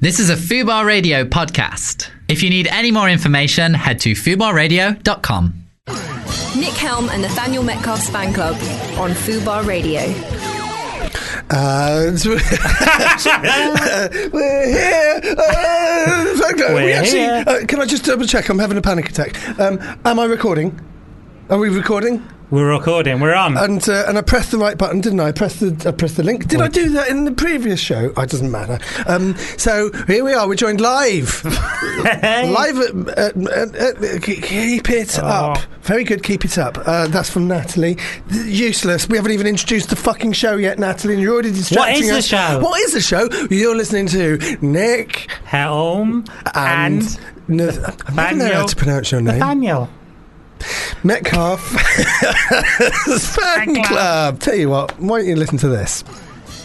This is a Fubar Radio podcast. If you need any more information, head to fubarradio.com. Nick Helm and Nathaniel Metcalf's fan club on Fubar Radio. Uh, we're here. Uh, thank you. we We're actually, here. Uh, can I just double check? I'm having a panic attack. Um, am I recording? Are we recording? We're recording. We're on. And uh, and I pressed the right button, didn't I? I pressed the I pressed the link. Did I do that in the previous show? Oh, it doesn't matter. Um, so here we are. We're joined live, live. At, at, at, keep it up. Very good. Keep it up. Uh, that's from Natalie. Useless. We haven't even introduced the fucking show yet, Natalie. And you're already distracting is the us. show? What is the show? You're listening to Nick Helm and. and, Nath- I never know how to pronounce your name. Nathaniel. Metcalf Fan Club. Club. Tell you what, why don't you listen to this?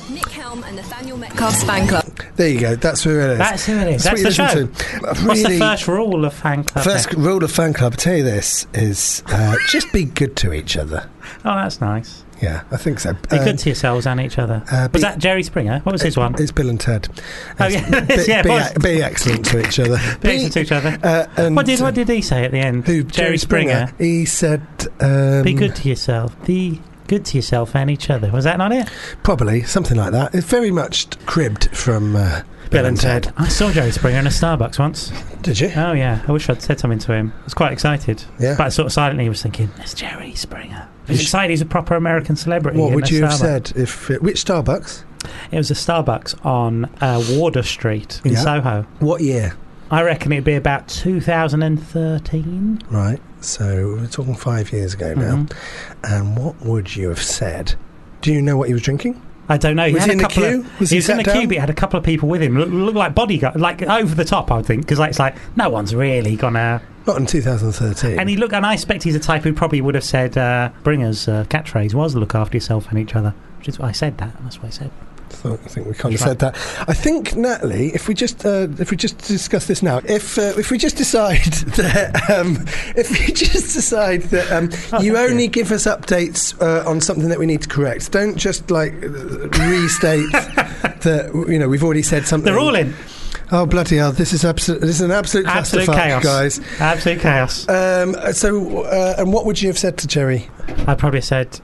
Nick Helm and Nathaniel Metcalf's fan club. There you go. That's who it is. That's who it is. what That's you the show. listen to. What's Really- the first rule of fan club? First then? rule of fan club, I tell you this, is uh, just be good to each other. Oh, that's nice. Yeah, I think so. Be Um, good to yourselves and each other. uh, was be- that Jerry Springer? What was his one? It's Bill and Ted. Oh, yeah. Be, Yeah, be, be excellent to each other. Be excellent to each other. uh, what did what did he say at the end? who? Jerry Springer. He said, um, Be good to yourself. Be good to yourself and each other. Was that not it? Probably something like that. It's very much cribbed from uh, Bill and Ted. I saw Jerry Springer in a Starbucks once. Did you? Oh yeah, I wish I'd said something to him. I was quite excited. Yeah. But I sort of silently he was thinking, it's Jerry Springer. I was excited he's a proper American celebrity. What would you have said if it, which Starbucks? It was a Starbucks on uh, Wardour Street in Yeah. Soho. What year? I reckon it'd be about 2013. Right. So we're talking five years ago now. Mhm. And what would you have said? Do you know what he was drinking? I don't know. He Was had he in a queue? Of, Was he he was in sat the queue, down? but he had a couple of people with him. Look, look like bodyguard, like over the top. I would think because like, it's like no one's really gonna. Not in 2013. And he look, and I expect he's a type who probably would have said uh, Springer's uh, catchphrase was "look after yourself and each other." Which is why I said that. That's what I said. So I think we kind of said that. I think Natalie, if we just uh, if we just discuss this now, if uh, if we just decide that um, if we just decide that um, Oh, you only you. give us updates uh, on something that we need to correct, don't just like uh, restate that you know we've already said something. They're all in. Oh bloody hell! This is absolute. This is an absolute, Absolute chaos. guys. Absolute chaos. Um, so, uh, and what would you have said to Jerry? I probably said,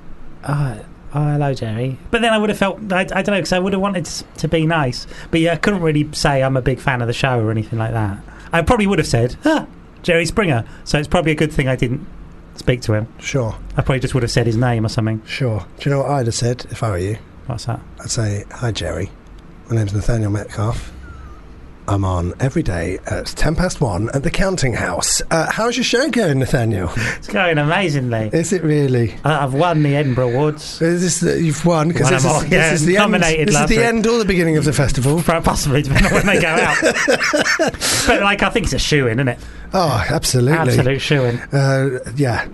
oh, oh, hello, Jerry. But then I would have felt, I, I don't know, because I would have wanted to be nice. But yeah, I couldn't really say I'm a big fan of the show or anything like that. I probably would have said, ah, Jerry Springer. So it's probably a good thing I didn't speak to him. Sure, I probably just would have said his name or something. sure. Do you know what I'd have said if I were you? What's that? I'd say, "Hi, Jerry. My name's Nathaniel Metcalf. I'm on every day at ten past one at the Counting House. Uh, how's your show going, Nathaniel? It's going amazingly. Is it really? I- I've won the Edinburgh Awards. Is this the, you've won because this, is- all, this is the nominated end. This is the week. end or the beginning of the festival. Possibly, depending on when they go out. but like, I think it's a shoe in, isn't it? Oh, absolutely. Absolute shoe in. Uh, yeah,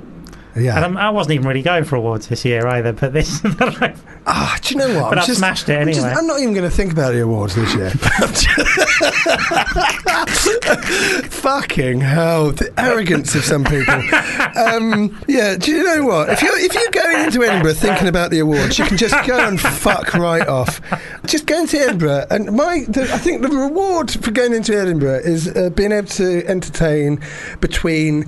yeah. And I'm, I wasn't even really going for awards this year either. But this, Ah, do you know what? But I've smashed it I'm, just- anyway. I'm not even going to think about the awards this year. Fucking hell! The arrogance of some people. Um, yeah, do you know what? If you're if you're going into Edinburgh thinking about the awards, you can just go and fuck right off. Just go into Edinburgh, and my the, I think the reward for going into Edinburgh is uh, being able to entertain between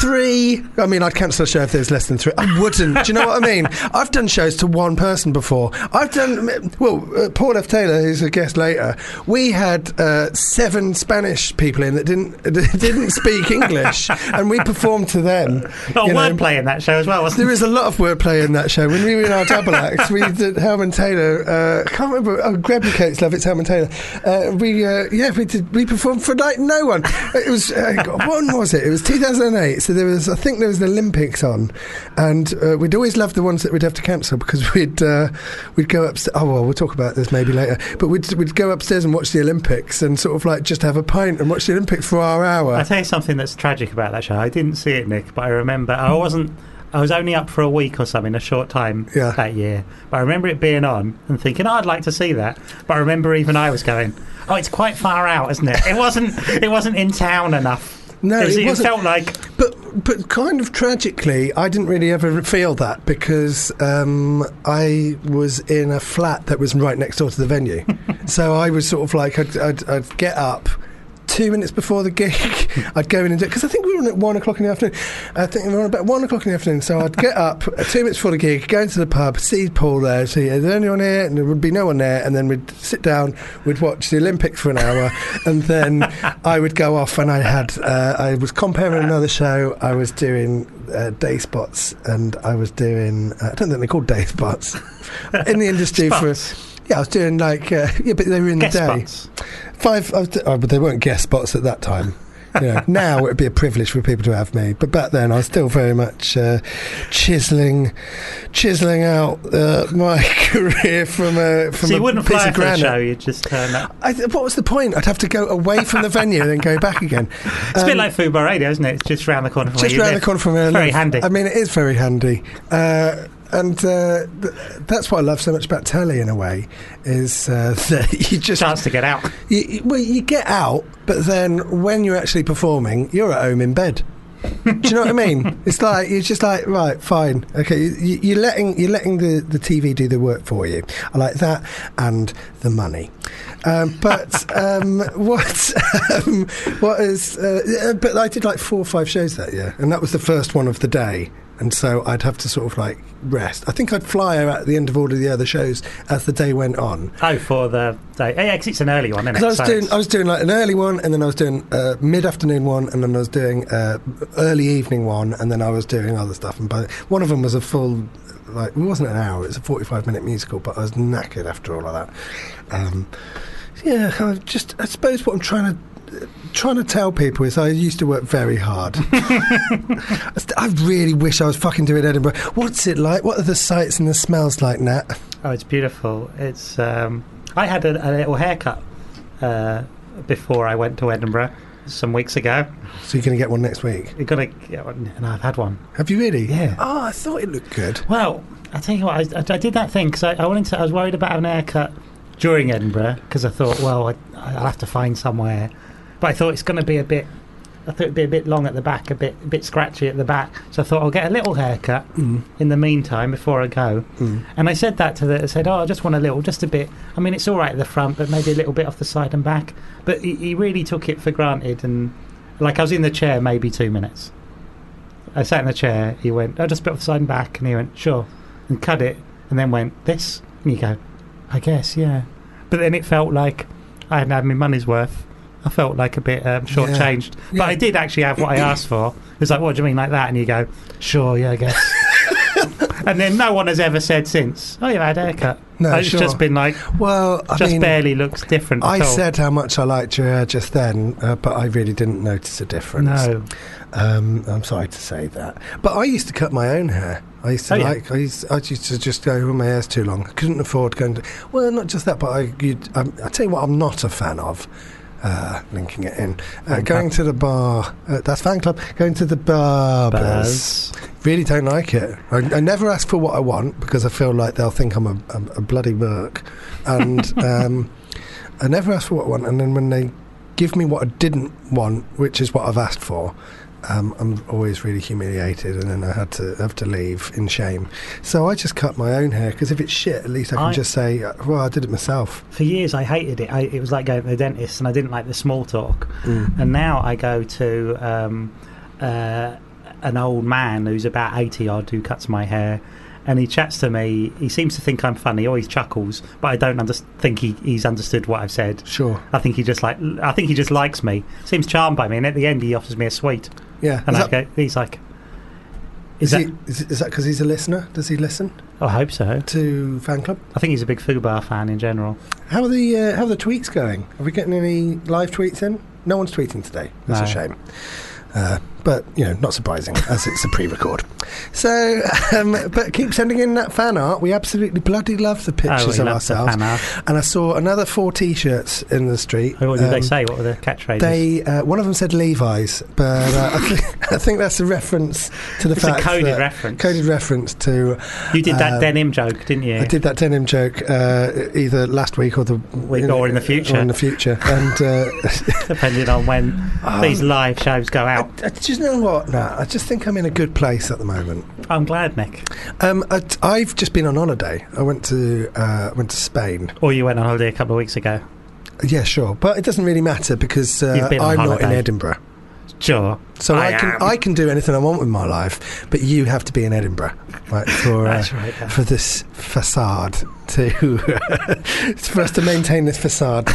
three. I mean, I'd cancel a show if there's less than three. I wouldn't. Do you know what I mean? I've done shows to one person before. I've done well. Uh, Paul F. Taylor, who's a guest later, we had uh, seven Spanish people in that didn't that didn't speak English, and we performed to them. got you know. wordplay in that show as well, wasn't There is a lot of wordplay in that show. When we were in our double acts, we did Helman Taylor. Uh, I can't remember. Oh, Replicates Love It's Helman Taylor. Uh, we uh, yeah, we did. We performed for like no one. It was uh, God, when was it? It was 2008. So there was I think there was the Olympics on, and uh, we'd always loved the ones that we'd have to cancel because we'd uh, we'd go upstairs. Oh well, we'll talk about this maybe later. But we'd we'd go upstairs and watch the Olympics and sort of like just have a pint and watch the Olympics for our hour. I tell you something that's tragic about that show. I didn't see it, Nick, but I remember I wasn't. I was only up for a week or something, a short time Yeah. that year. But I remember it being on and thinking, oh, I'd like to see that. But I remember even I was going, oh, it's quite far out, isn't it? It wasn't. It wasn't in town enough. No, it, it felt like But but kind of tragically, I didn't really ever feel that because um, I was in a flat that was right next door to the venue. so I was sort of like I'd, I'd, I'd get up. Two minutes before the gig, I'd go in and do it because I think we were on at one o'clock in the afternoon. I think we were on about one o'clock in the afternoon. So I'd get up two minutes before the gig, go into the pub, see Paul there, see is there anyone here, and there would be no one there, and then we'd sit down, we'd watch the Olympics for an hour, and then I would go off and I had uh, I was comparing another show. I was doing uh, day spots, and I was doing uh, I don't think they're called day spots in the industry for. Yeah, I was doing like uh, yeah, but they were in guest the day. spots. Five, I was d- oh, but they weren't guest spots at that time. You know, now it would be a privilege for people to have me, but back then I was still very much uh, chiseling, chiseling out uh, my career from a from So a wouldn't piece fly of for the granite. show, you'd just turn up. I, th- what was the point? I'd have to go away from the venue and then go back again. It's a bit Um, like Fubar Radio, isn't it? It's just round the corner from just you round the live. corner from where I Very live. handy. I mean, it is very handy. Uh, and uh, th- that's what I love so much about telly, in a way, is uh, that you just Chance to get out. You, you- well, you get out, but then when you're actually performing, you're at home in bed. Do you know what I mean? It's like you're just like right, fine, okay. You, you're letting you're letting the, the TV do the work for you. I like that and the money. Um, but um, what um, what is? Uh, but I did like four or five shows that year, and that was the first one of the day. And so I'd have to sort of like rest. I think I'd fly out at the end of all of the other shows as the day went on. Oh, for the day. Yeah, 'cause it's an early one, isn't it? I was So doing, I was doing like an early one, and then I was doing a mid-afternoon one, and then I was doing uh, early evening one, and then I was doing other stuff. And by, one of them was a full, like it wasn't an hour; it was a forty-five minute musical. But I was knackered after all of that. Um, yeah, I just I suppose what I'm trying to trying to tell people is I used to work very hard. I really wish I was fucking doing Edinburgh. What's it like? What are the sights and the smells like, Nat? Oh, it's beautiful. It's. Um, I had a, a little haircut uh, before I went to Edinburgh some weeks ago. So you're going to get one next week? You're gonna get one, and I've had one. Have you really? Yeah. Oh, I thought it looked good. Well, I tell you what, I, I, I did that thing because I, I wanted to. I was worried about having a haircut during Edinburgh because I thought, well, I, I'll have to find somewhere. But I thought it's going to be a bit. I thought it'd be a bit long at the back, a bit, a bit scratchy at the back. So I thought I'll get a little haircut Mm. in the meantime before I go. Mm. And I said that to the. I said, "Oh, I just want a little, just a bit. I mean, it's all right at the front, but maybe a little bit off the side and back." But he, he really took it for granted, and like I was in the chair maybe two minutes. I sat in the chair. He went, "Oh, just a bit off the side and back," and he went, "Sure," and cut it, and then went this, and you go, "I guess, yeah." But then it felt like I hadn't had my money's worth. I felt like a bit um, shortchanged, but Yeah. I did actually have what I asked for. It was like, "What do you mean like that?" And you go, "Sure, yeah, I guess." and then no one has ever said since, "Oh, you've had a haircut." No, it's sure. just been like, Well, I just mean, barely looks different. I at all. said how much I liked your hair just then, uh, but I really didn't notice a difference. no. Um, I'm sorry to say that. But I used to cut my own hair. I used to Oh, yeah. like. I used. I used to just go. Oh, my hair's too long. I couldn't afford going to. Well, not just that, but I. You'd, um, I tell you what, I'm not a fan of. Uh, linking it in, uh, going to the bar. Uh, that's fan club. Going to the barbers. Really don't like it. I, I never ask for what I want because I feel like they'll think I'm a, a, a bloody merc, and um, I never ask for what I want. And then when they give me what I didn't want, which is what I've asked for, um, I'm always really humiliated, and then I had to have to leave in shame. So I just cut my own hair because if it's shit, at least I can I- just say, uh, "Well, I did it myself." For years, I hated it. I, it was like going to the dentist, and I didn't like the small talk. And now I go to um, uh, an old man who's about 80 odd who cuts my hair. And he chats to me. He seems to think I'm funny. Always chuckles, but I don't under- think he, he's understood what I've said. Sure. I think he just like. I think he just likes me. Seems charmed by me. And at the end, he offers me a sweet. Yeah. And Is I that, go, he's like, is, "Is that?" he, is, is that because he's a listener? Does he listen I hope so. to fan club? I think he's a big Fubar fan in general. How are the uh, how are the tweets going? Are we getting any live tweets in? No one's tweeting today. That's a No. shame. Uh, but you know, not surprising as it's a pre-record. So, um, but keep sending in that fan art. We absolutely bloody love the Oh, pictures we of ourselves. And I saw another four T-shirts in the street. What did they Um, say? What were the catchphrases? They uh, one of them said Levi's, but uh, I, think, I think that's a reference to the It's a coded reference. Coded reference to. you did that um, denim joke, didn't you? I did that denim joke uh, either last week or the Week or in the future. Or in the future, and uh, Depending on when these live shows go out. I, do you know what? Nah, I just think I'm in a good place at the moment. I'm glad, Nick. Um, I, I've just been on holiday. I went to uh, went to Spain. Or you went on holiday a couple of weeks ago. Yeah, sure, but it doesn't really matter because uh, I'm not in. Edinburgh. Sure. So I, I can am. I can do anything I want with my life, but you have to be in Edinburgh, right? For uh, right. yeah. for this facade to for us to maintain this facade.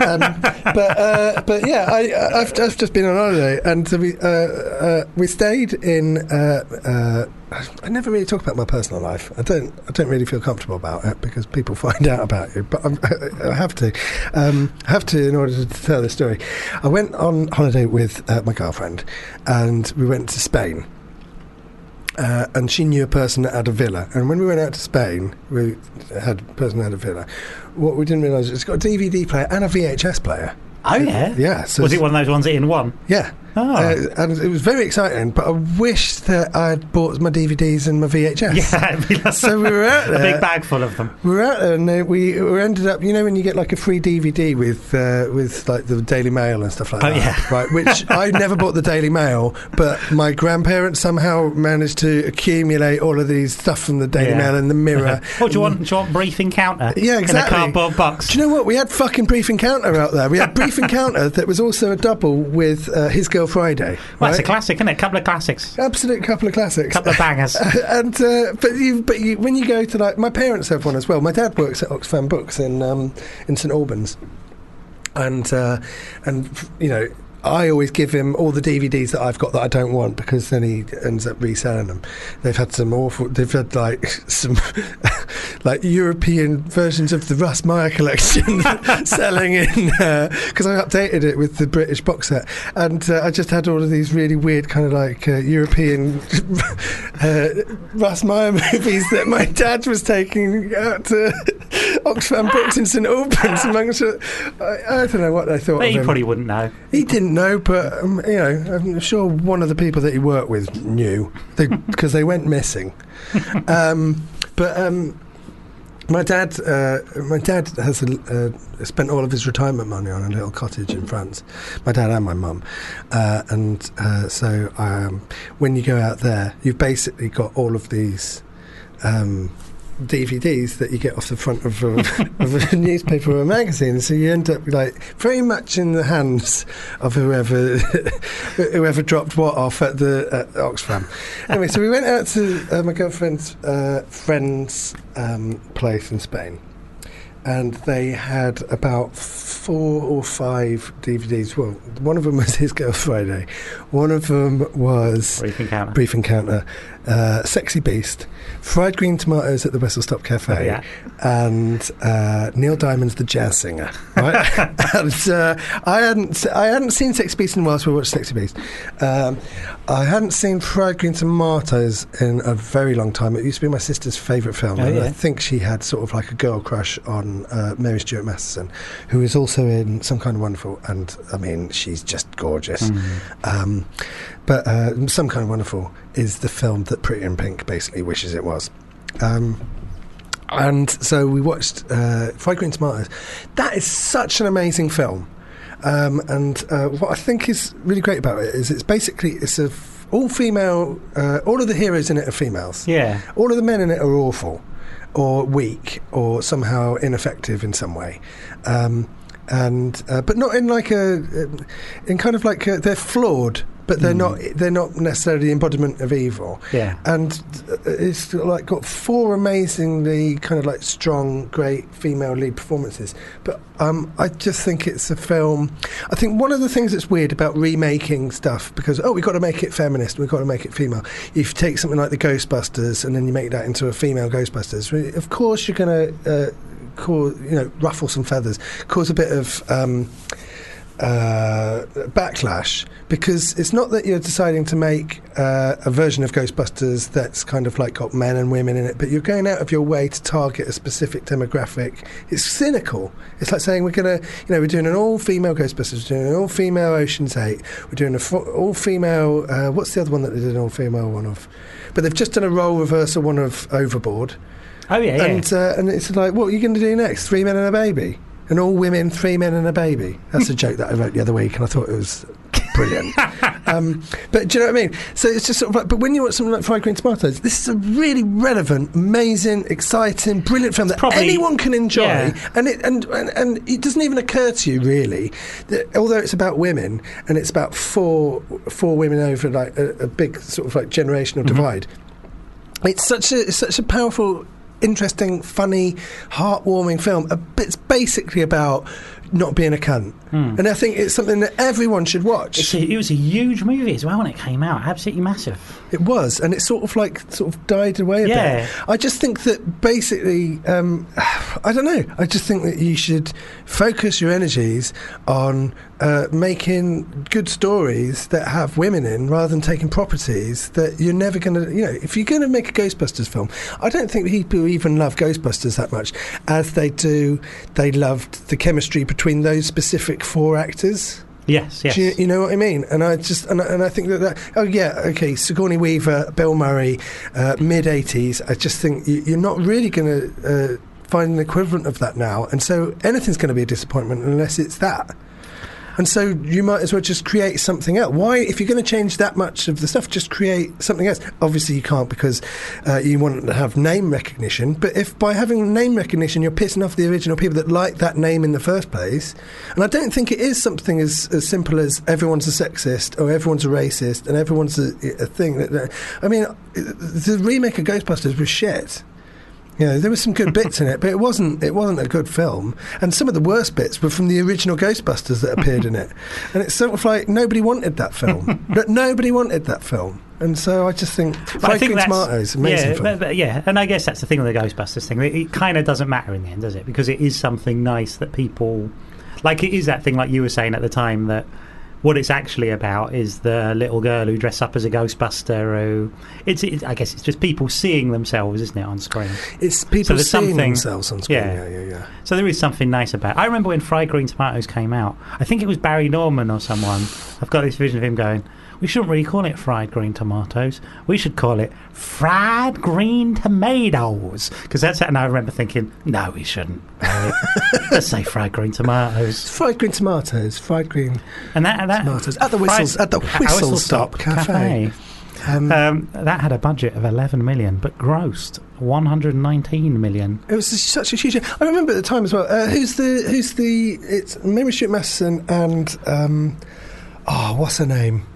Um, but uh, but yeah, I, I've, I've just been on holiday and we uh, uh, we stayed in. Uh, uh, I never really talk about my personal life. I don't. I don't really feel comfortable about it because people find out about you. But I'm, I have to. Um, I have to in order to tell the story. I went on holiday with uh, my girlfriend, and we went to Spain. Uh, and she knew a person that had a villa. And when we went out to Spain, we had a person that had a villa. What we didn't realise is it's got a DVD player and a VHS player. Oh, yeah? Yeah. So Was it one of those ones in one? Yeah. Oh. Uh, and it was very exciting, but I wish that I'd bought my DVDs and my VHS. yeah, like So we were out a big bag full of them. We were out there, and uh, we, we ended up. You know, when you get like a free DVD with uh, with like the Daily Mail and stuff like Oh, that, yeah. right? Which I never bought the Daily Mail, but my grandparents somehow managed to accumulate all of these stuff from the Daily Yeah. Mail and the Mirror. What do you want? Do you want brief encounter? Yeah, exactly. In a cardboard box. Do you know what? We had fucking Brief Encounter out there. We had Brief Encounter that was also a double with uh, His Girl Friday. well, that's a classic, isn't it? A couple of classics. Absolute couple of classics. couple of bangers. and uh, but you but you, when you go to like my parents have one as well. My dad works at Oxfam Books in um, in St Albans, and uh, and you know. I always give him all the DVDs that I've got that I don't want because then he ends up reselling them. They've had some awful. They've had like some like European versions of the Russ Meyer collection selling in because I updated it with the British box set, and uh, I just had all of these really weird kind of like uh, European uh, Russ Meyer movies that my dad was taking out to Oxfam Books in St Albans. Amongst, I, I don't know what they thought But of he probably wouldn't know. He didn't know, but um, you know, I'm sure one of the people that he worked with knew because they, went missing. um, but um, my dad, uh, my dad has uh, spent all of his retirement money on a little cottage in France. My dad and my mum, uh, and uh, so um, when you go out there, you've basically got all of these. DVDs that you get off the front of a, of a newspaper or a magazine, so you end up like very much in the hands of whoever whoever dropped what off at the at Oxfam. anyway, so we went out to uh, my girlfriend's uh, friend's um, place in Spain, and they had about four or five DVDs. Well, one of them was His Girl Friday, one of them was Brief encounter. Brief Encounter, uh, Sexy Beast, Fried Green Tomatoes at the Whistle Stop Cafe, Oh, yeah. and uh, Neil Diamond's The Jazz Singer. Right? and uh, I hadn't I hadn't seen Sexy Beast in a while, so we watched Sexy Beast. Um, I hadn't seen Fried Green Tomatoes in a very long time. It used to be my sister's favourite film, Oh, and I think she had sort of like a girl crush on uh, Mary Stuart Masterson, who is also in Some Kind of Wonderful, and I mean she's just gorgeous. Mm. Um, but uh, Some Kind of Wonderful is the film that Pretty in Pink basically wishes it was. Um, and so we watched uh, Fried Green Tomatoes. That is such an amazing film. Um, and uh, what I think is really great about it is it's basically it's a f- all female. Uh, all of the heroes in it are females. Yeah. All of the men in it are awful, or weak, or somehow ineffective in some way. Um, and uh, but not in like a in kind of like a, they're flawed, but they're not they're not necessarily the embodiment of evil Yeah. and uh, it's like got four amazingly kind of like strong, great female lead performances. But um, I just think it's a film. I think one of the things that's weird about remaking stuff because oh, we've got to make it feminist, we've got to make it female. If you take something like the Ghostbusters and then you make that into a female Ghostbusters, of course you're going to uh, cause you know ruffle some feathers, cause a bit of. Um, uh, backlash because it's not that you're deciding to make uh, a version of Ghostbusters that's kind of like got men and women in it, but you're going out of your way to target a specific demographic. It's cynical. It's like saying we're gonna, you know, we're doing an all-female Ghostbusters, we're doing an all-female Ocean's Eight, we're doing an all-female. Uh, what's the other one that they did an all-female one of? But they've just done a role reversal one of Overboard. Oh yeah, yeah. And uh, and it's like, what are you going to do next? Three men and a baby, and all women, three men and a baby. That's a joke that I wrote the other week, and I thought it was brilliant. um, but do you know what I mean? So it's just sort of like, but when you watch something like Fried Green Tomatoes, this is a really relevant, amazing, exciting, brilliant film that probably- anyone can enjoy, yeah. and it and, and and it doesn't even occur to you really that although it's about women and it's about four four women over like a, a big sort of like generational divide. It's such a it's such a powerful, interesting, funny, heartwarming film. It's basically about not being a cunt, and I think it's something that everyone should watch. A, it was a huge movie as well when it came out. Absolutely massive. It was, and it sort of like sort of died away a Yeah. bit. I just think that basically, um, I don't know. I just think that you should focus your energies on uh, making good stories that have women in, rather than taking properties that you're never going to. You know, if you're going to make a Ghostbusters film, I don't think people even love Ghostbusters that much as they do. They loved the chemistry between those specific four actors. Yes, yes. You, you know what I mean? And I just and, I- and I think that, that oh yeah okay Sigourney Weaver, Bill Murray, uh, mid eighties. I just think you, you're not really going to uh, find an equivalent of that now, and so anything's going to be a disappointment unless it's that. And so you might as well just create something else. Why, if you're going to change that much of the stuff, just create something else. Obviously, you can't because uh, you want to have name recognition. But if by having name recognition, you're pissing off the original people that like that name in the first place, and I don't think it is something as, as simple as everyone's a sexist or everyone's a racist and everyone's a, a thing. That, I mean, the remake of Ghostbusters was shit. You know, there were some good bits in it, but it wasn't. It wasn't a good film. And some of the worst bits were from the original Ghostbusters that appeared in it. And it's sort of like nobody wanted that film. but nobody wanted that film. And so I just think But I think Tomatoes, amazing yeah, film. but- but yeah, and I guess that's the thing with the Ghostbusters thing. It, it kind of doesn't matter in the end, does it? Because it is something nice that people like. It is that thing, like you were saying at the time, that what it's actually about is the little girl who dressed up as a Ghostbuster. Who it's, it, I guess, it's just people seeing themselves, isn't it, on screen? it's people there's seeing themselves on screen. yeah. Yeah, yeah, yeah. So there is something nice about. it. I remember when Fried Green Tomatoes came out. I think it was Barry Norman or someone. I've got this vision of him going. We shouldn't really call it fried green tomatoes. We should call it fried green tomatoes because that's. It. And I remember thinking, no, we shouldn't. Let's say fried green tomatoes. Fried Green Tomatoes, Fried Green And that, and that Tomatoes at the fried- at the at Whistle Stop Cafe. Um, Um, that had a budget of 11 million, but grossed 119 million. It was such a huge. I remember at the time as well. Uh, who's the who's the? It's Mary Stuart Masterson and um, oh, what's her name?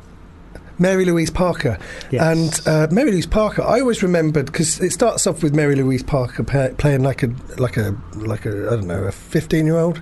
Mary Louise Parker. Yes. And uh, Mary Louise Parker, I always remembered because it starts off with Mary Louise Parker pa- playing like a like a like a I don't know a fifteen year old.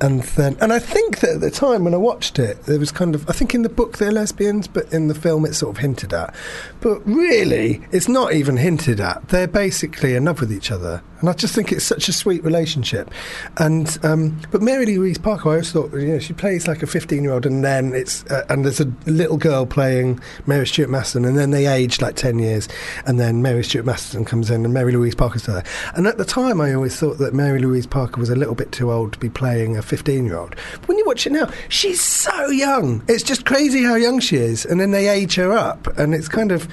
And then, and I think that at the time when I watched it, there was kind of, I think in the book they're lesbians, but in the film it's sort of hinted at. But really, it's not even hinted at. They're basically in love with each other, and I just think it's such a sweet relationship. And um, but Mary Louise Parker, I always thought, you know, she plays like a fifteen-year-old, and then it's uh, and there's a little girl playing Mary Stuart Masterson, and then they age like ten years, and then Mary Stuart Masterson comes in, and Mary Louise Parker's there. And at the time, I always thought that Mary Louise Parker was a little bit too old to be playing a fifteen-year-old. But when you watch it now, she's so young. It's just crazy how young she is, and then they age her up, and it's kind of,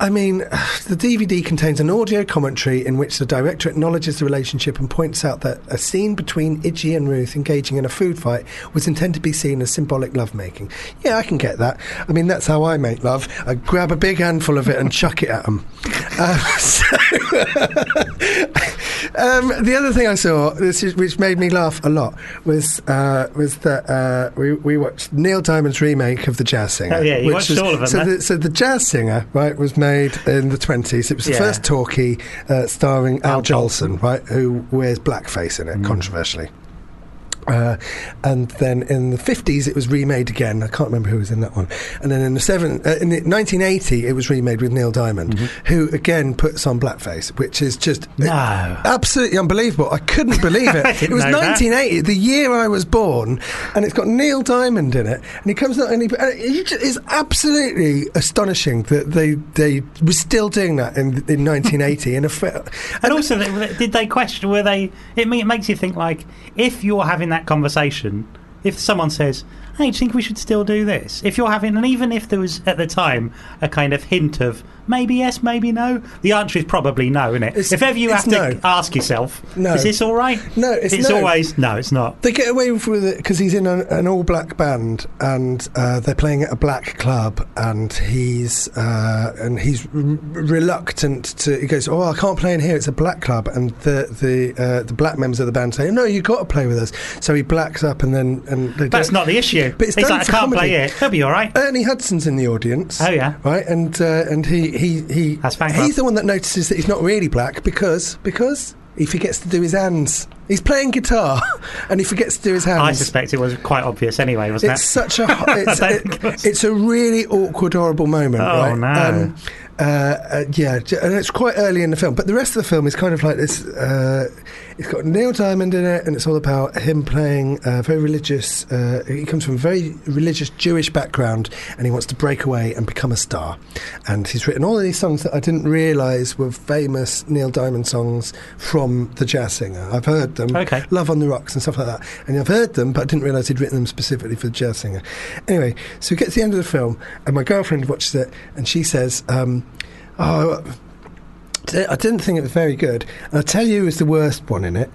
I mean, the DVD contains an audio commentary in which the director acknowledges the relationship and points out that a scene between Idgie and Ruth engaging in a food fight was intended to be seen as symbolic lovemaking. Yeah, I can get that. I mean, that's how I make love. I grab a big handful of it and chuck it at them. Um, so, um, the other thing I saw, this is, which made me laugh a lot, was uh, was that uh, we, we watched Neil Diamond's remake of The Jazz Singer. Oh, yeah, you which watched was- all of them, So huh? the, so the Jazz Singer, right, was made in the twenties. It was the Yeah. first talkie uh, starring Al, Al Jolson, right, who wears blackface in it, Mm. controversially. Uh, and then in the 50s, it was remade again. I can't remember who was in that one. And then in the seven, uh, in the 1980, it was remade with Neil Diamond, who again puts on blackface, which is just No. absolutely unbelievable. I couldn't believe it. It was know that. 1980, the year I was born, and it's got Neil Diamond in it. And he comes out and he, and it is absolutely astonishing that they they were still doing that in, in 1980 in a film. And also, did they question? Were they? It, it makes you think like if you're having that conversation, if someone says, "Hey, do you think we should still do this?" If you're having, and even if there was at the time a kind of hint of maybe yes, maybe no, the answer is probably no, isn't it? It's- if ever you it's have to no. ask yourself, No. is this all right? No, it's no. always no. It's not. They get away with it because he's in an, an all-black band, and uh, they're playing at a black club, and he's uh, and he's r- reluctant to. He goes, "Oh, I can't play in here. It's a black club." And the the uh, the black members of the band say, "No, you've got to play with us." So he blacks up, and then and That's don't- not the issue. But it's He's like, I can't play comedy. it. He'll be all right. Ernie Hudson's in the audience. Oh, yeah. right, and uh, and he he he That's club. he's the one that notices that he's not really black because because he forgets to do his hands. He's playing guitar, and he forgets to do his hands. I suspect it was quite obvious anyway, wasn't it? It's it? such a it's, I it, it's a really awkward, horrible moment. Oh, right? no. uh, uh, yeah, and it's quite early in the film, but the rest of the film is kind of like this. Uh, it's got Neil Diamond in it, and it's all about him playing a very religious. Uh, he comes from a very religious Jewish background, and he wants to break away and become a star. And he's written all of these songs that I didn't realise were famous Neil Diamond songs from the Jazz Singer. I've heard them. Okay. Love on the Rocks and stuff like that. And I've heard them, but I didn't realise he'd written them specifically for the jazz singer. Anyway, so we get to the end of the film, and my girlfriend watches it, and she says, um, "Oh, I didn't think it was very good." And I'll tell you, who's the worst one in it.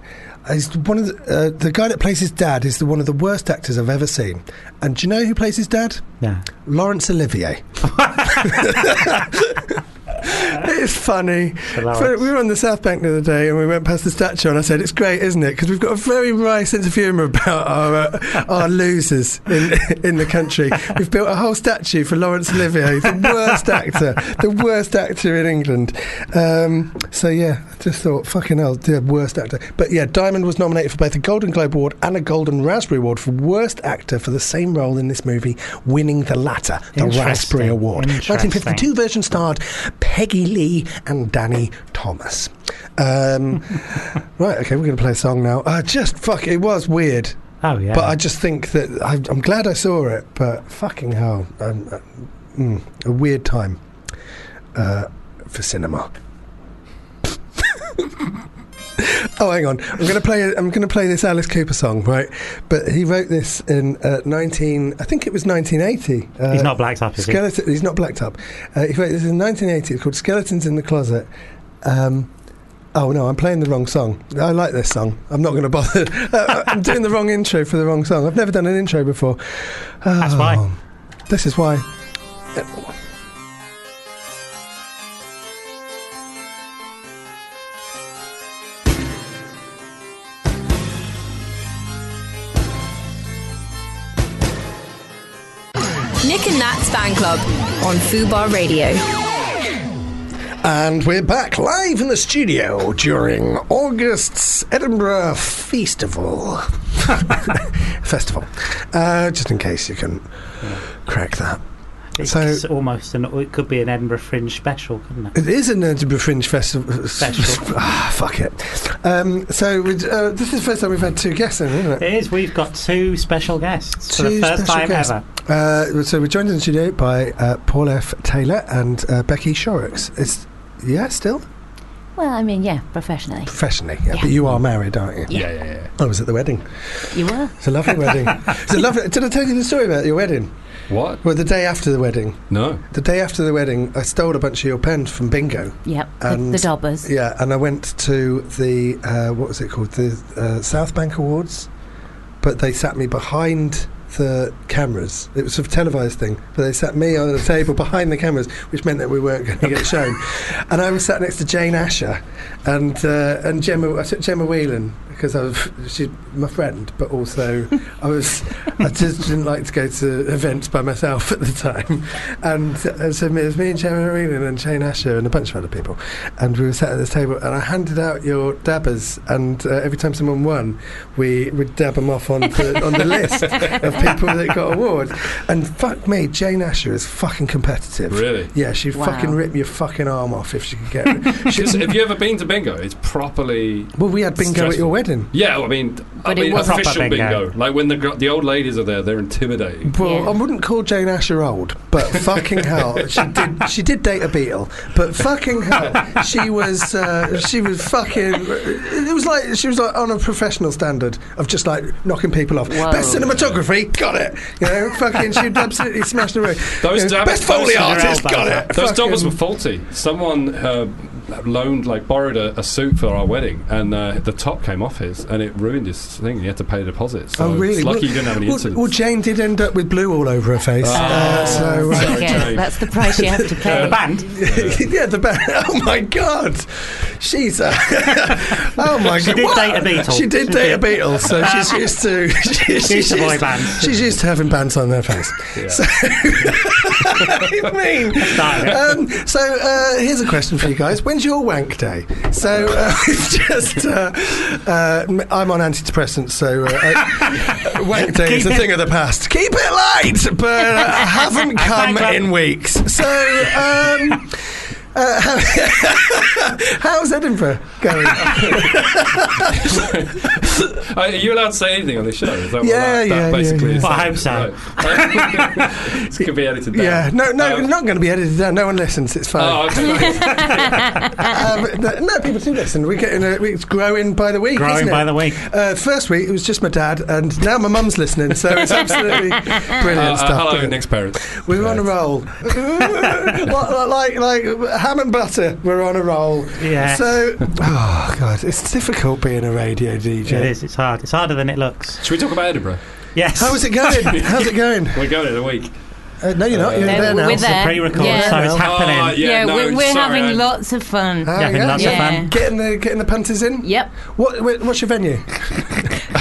Is one of the, uh, the guy that plays his dad is the, one of the worst actors I've ever seen. And do you know who plays his dad? Yeah. Laurence Olivier. it's funny. Hilarious. We were on the South Bank the other day and we went past the statue and I said, it's great, isn't it? Because we've got a very wry sense of humour about our, uh, our losers in, in the country. We've built a whole statue for Laurence Olivier, the worst actor, the worst actor in England. Um, so yeah, I just thought, fucking hell, the worst actor. But yeah, Diamond was nominated for both a Golden Globe Award and a Golden Raspberry Award for worst actor for the same role in this movie, winning the latter, the Raspberry Award. 1952 version starred Peggy Lee and Danny Thomas. Um, right, okay, we're going to play a song now. Uh, just fuck, it was weird, Oh yeah. but I just think that I, I'm glad I saw it. But fucking hell, um, uh, mm, a weird time uh, for cinema. Oh, hang on! I'm going to play. I'm going to play this Alice Cooper song, right? But he wrote this in uh, 19. I think it was 1980. Uh, He's not blacked up, is he? Skeleton. He's not blacked up. Uh, he wrote this in 1980. It's called "Skeletons in the Closet." Um, oh no, I'm playing the wrong song. I like this song. I'm not going to bother. Uh, I'm doing the wrong intro for the wrong song. I've never done an intro before. That's why. Oh, This is why. Nick and Nat's Fan Club on Fubar Radio. And we're back live in the studio during August's Edinburgh Festival. Festival. Uh, just in case you can crack that. It's So- almost an. It could be an Edinburgh Fringe special, couldn't it? It is an Edinburgh Fringe Festival. Special. ah, fuck it. Um, so uh, this is the first time we've had two guests in, isn't it? It is. We've got two special guests for the Two first special time guests. ever. Uh, so we're joined in the studio by uh, Paul F. Taylor and uh, Becky Shorrocks. Is yeah, still Well, I mean, yeah, professionally. professionally, yeah, Yeah. But you are married, aren't you? Yeah. yeah, yeah. I was at the wedding. You were? It's a lovely wedding. It's a lovely. Did I tell you the story about your wedding? What? Well, the day after the wedding. No. The day after the wedding, I stole a bunch of your pens from bingo. Yep. The, And- the Dobbers. Yeah, and I went to the uh, what was it called? The uh, South Bank Awards, but they sat me behind the cameras. It was a televised thing, but they sat me on the table behind the cameras, which meant that we weren't going to get shown. And I was sat next to Jane Asher and uh, and Gemma. I took Gemma Whelan because I was she's my friend, but also I was I just didn't like to go to events by myself at the time, and uh, so it was me and Sharon Arenan and Jane Asher and a bunch of other people, and we were sat at this table, and I handed out your dabbers, and uh, every time someone won, we would dab them off on the, on the list of people that got awards, and fuck me, Jane Asher is fucking competitive. Really? Yeah, she'd Wow. fucking rip your fucking arm off if she could get it. Have you ever been to bingo? It's properly. well, we had bingo at your wedding. Yeah, I mean, I But it mean wasn't- official bingo. bingo. Like when the gr- the old ladies are there, they're intimidating. Well, Yeah. I wouldn't call Jane Asher old, but fucking hell, she did. She did date a Beatle, but fucking hell, she was. Uh, she was fucking. It was like she was like on a professional standard of just like knocking people off. Whoa. Best cinematography, got it. You know, fucking, she'd absolutely smashed the room. Those You know, dab- best foley those- artist, got it. Those Fucking- dobbers were faulty. Someone uh, loaned, like, borrowed a, a suit for our wedding, and uh, the top came off his, and it ruined his thing. He had to pay a deposit. So Oh really? Lucky well, you didn't have any well, incidents. well, Jane did end up with blue all over her face. uh, so. Uh, Sorry, yeah, that's the price you have to pay. The pay. band. yeah, the band. Oh my god, she's. Uh, oh my She god, did What? date a Beatle. She did date a did. Beatle, so she's used to. She's, She's the boy used, band. she's used to having bands on their face. Yeah. So, I mean, um, so uh, here's a question for you guys: When's your wank day? So uh, it's just uh, uh, I'm on antidepressants, so uh, uh, wank day is a thing of the past. Keep it light, but uh, haven't come in weeks. So. Um, uh, how, how's Edinburgh going? Uh, Are you allowed to say anything on this show? Is that what Yeah, that, yeah, that yeah, basically yeah. is? Well, I hope so. Right. this could be edited down. Yeah, no, no, Um, not going to be edited down. No one listens. It's fine. Oh, okay. um, no, no, people do listen. We're getting a, it's growing by the week. Growing isn't it? by the week. Uh, first week it was just my dad, and now my mum's listening. So it's absolutely brilliant Uh, uh, stuff. hello, brilliant. next parents. We're on a roll, like, like like ham and butter. We're on a roll. Yes. So, oh god, it's difficult being a radio DJ. It is. It's hard. It's harder than it looks. Should we talk about Edinburgh? Yes. How's it going? How's it going? We're going in a week. Uh, no, you're not. You're No, there now. we're It's a there. pre-record, Yeah. so it's Oh, happening. yeah, Yeah, no, we're, we're sorry, I- having lots of fun. Having yeah? lots Yeah. of fun. Getting the getting the punters in. Yep, What, what what's your venue?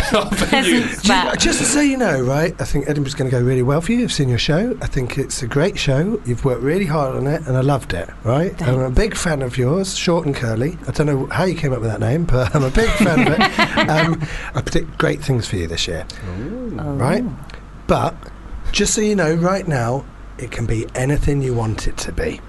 peasants Do you- back. just so you know, right? I think Edinburgh's going to go really well for you. I've seen your show. I think it's a great show. You've worked really hard on it, and I loved it. Right? Thanks. I'm a big fan of yours, short and curly. I don't know how you came up with that name, but I'm a big fan of it. Um, I predict great things for you this year. Right? But just so you know, right now, it can be anything you want it to be.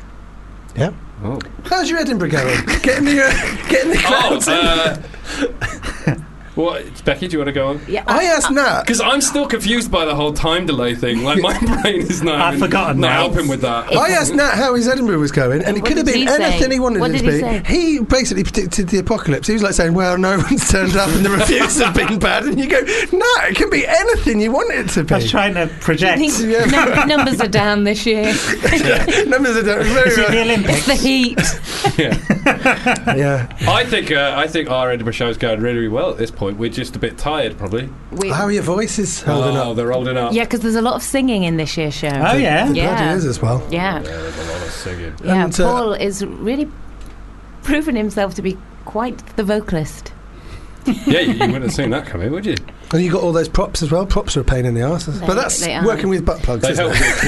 Yeah. Oh, How's your Edinburgh going? getting the uh, getting the crowds in. uh, what, Becky, do you want to go on? Yeah, I asked Nat. Because I'm still confused by the whole time delay thing. Like my brain is not. I've forgotten not now. helping with that. I asked Nat how his Edinburgh was going, and it What could have did been he say? anything he wanted What it did to he be. say? He basically predicted the apocalypse. He was like saying, "Well, no one's turned up, and the reviews have been bad." And you go, "No, it can be anything you want it to be." I was trying to I project. think Yeah. num- numbers are down this year. Numbers are down. Very Is it the well. Olympics? the heat. Yeah. Yeah. I think uh, I think our Edinburgh show is going really, really well at this point. We're just a bit tired, probably. We, How are your voices holding oh, up? they're holding up. yeah, because there's a lot of singing in this year's show. Oh yeah. Bloody yeah. is as well. Yeah, Yeah, there's a lot of singing. yeah. And, uh, Paul is really proven himself to be quite the vocalist. yeah, you, you wouldn't have seen that coming, would you? And you got all those props as well. Props are a pain in the arse, but that's working with butt plugs. They Isn't help it?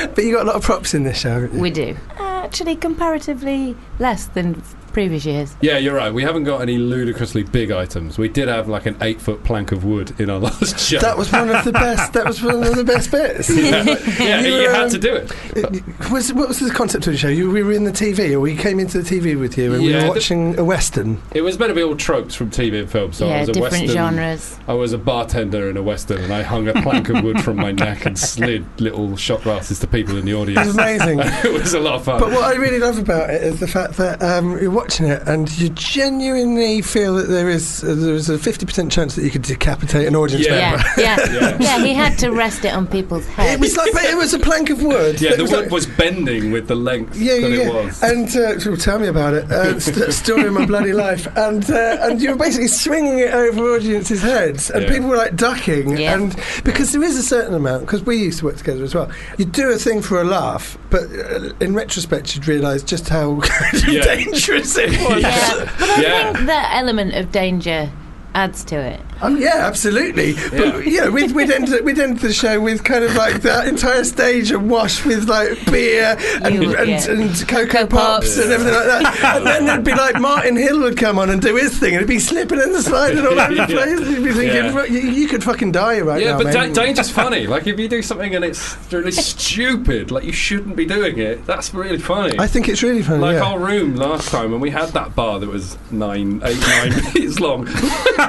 me. But you got a lot of props in this show. haven't you? We do. Actually, comparatively less than previous years. Yeah, you're right. We haven't got any ludicrously big items. We did have like an eight foot plank of wood in our last show. That was one of the best. That was one of the best bits. yeah, yeah You, you, um, had to do it. It- was what was the concept of the show? You we were in the TV, or we came into the TV with you, and we Yeah, were the- watching a western. It was meant to be all tropes from TV and film. So I yeah, was a different western. genres. I was a bartender in a western, and I hung a plank of wood from my neck and slid little shot glasses to people in the audience. It was amazing. it was a lot of fun. But what I really love about it is the fact that um, you're watching it and you genuinely feel that there is uh, there is a 50% chance that you could decapitate an audience Yeah. member. Yeah, yeah, Yeah. yeah. He had to rest it on people's heads. It was like it was a plank of wood. yeah, the was wood like- was bending with the length Yeah, that yeah, it yeah. was. And uh, so tell me about it. Uh, st- story of my bloody life. And uh, and you were basically swinging it over audiences' heads, and Yeah. people were like ducking. Yeah. And because there is a certain amount, because we used to work together as well. You do a thing for a laugh, but uh, in retrospect, you'd realise just how kind of Yeah. dangerous course. Yeah, but I Yeah. think the element of danger adds to it. Um, yeah, absolutely. But you know, we'd, we'd end we'd end the show with kind of like that entire stage awash with like beer and You- and, yeah. and cocoa Cocoa pops Pops. and everything like that. And then it'd be like Martin Hill would come on and do his thing, and it'd be slipping and sliding all over the place. And you'd be thinking, Yeah. You, you could fucking die right Yeah, now, but mate." da- danger's funny. Like if you do something and it's really stupid, like you shouldn't be doing it. That's really funny. I think it's really funny. like yeah. our room last time when we had that bar that was nine, eight, nine minutes long.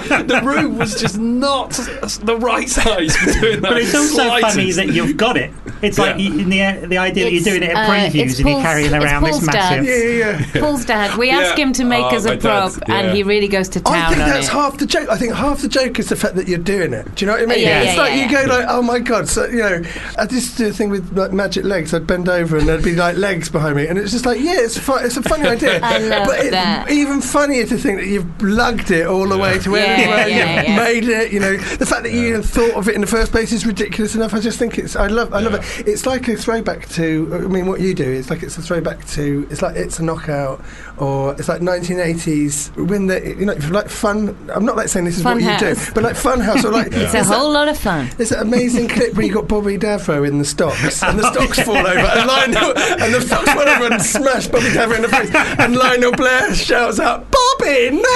the room was just not the right size for doing that. But it's also slightest. funny that you've got it. It's like you, in the the idea that you're doing it at uh, previews it's and you're Paul's- carrying it's around this Paul's massive. dad. yeah, yeah, yeah. Paul's dad, we Yeah. ask him to make Oh, us a prop, yeah. and he really goes to town. I town think on that's it. half the joke. I think half the joke is the fact that you're doing it. Do you know what I mean? Yeah, it's yeah, like yeah, you go like, oh my god. So you know, I just do a thing with like magic legs. I'd bend over and there'd be like legs behind me, and it's just like, yeah, it's fu- it's a funny idea. I love but it, that. even funnier to think that you've lugged it all the way to Yeah, yeah, you've yeah. made it. You know, the fact that you even thought of it in the first place is ridiculous enough. I just think it's. I love. I love it. It's like a throwback to. I mean, what you do. It's like it's a throwback to. It's like it's a knockout, or it's like 1980s when the you know like fun. I'm not like saying this is what you do, but like Funhouse or like It's a there's that- whole lot of fun. there's that amazing clip where you got Bobby Davro in the stocks, and the stocks fall over, and Lionel, and the stocks fall over and smash Bobby Davro in the face, and Lionel Blair shouts out, "Bobby, no!"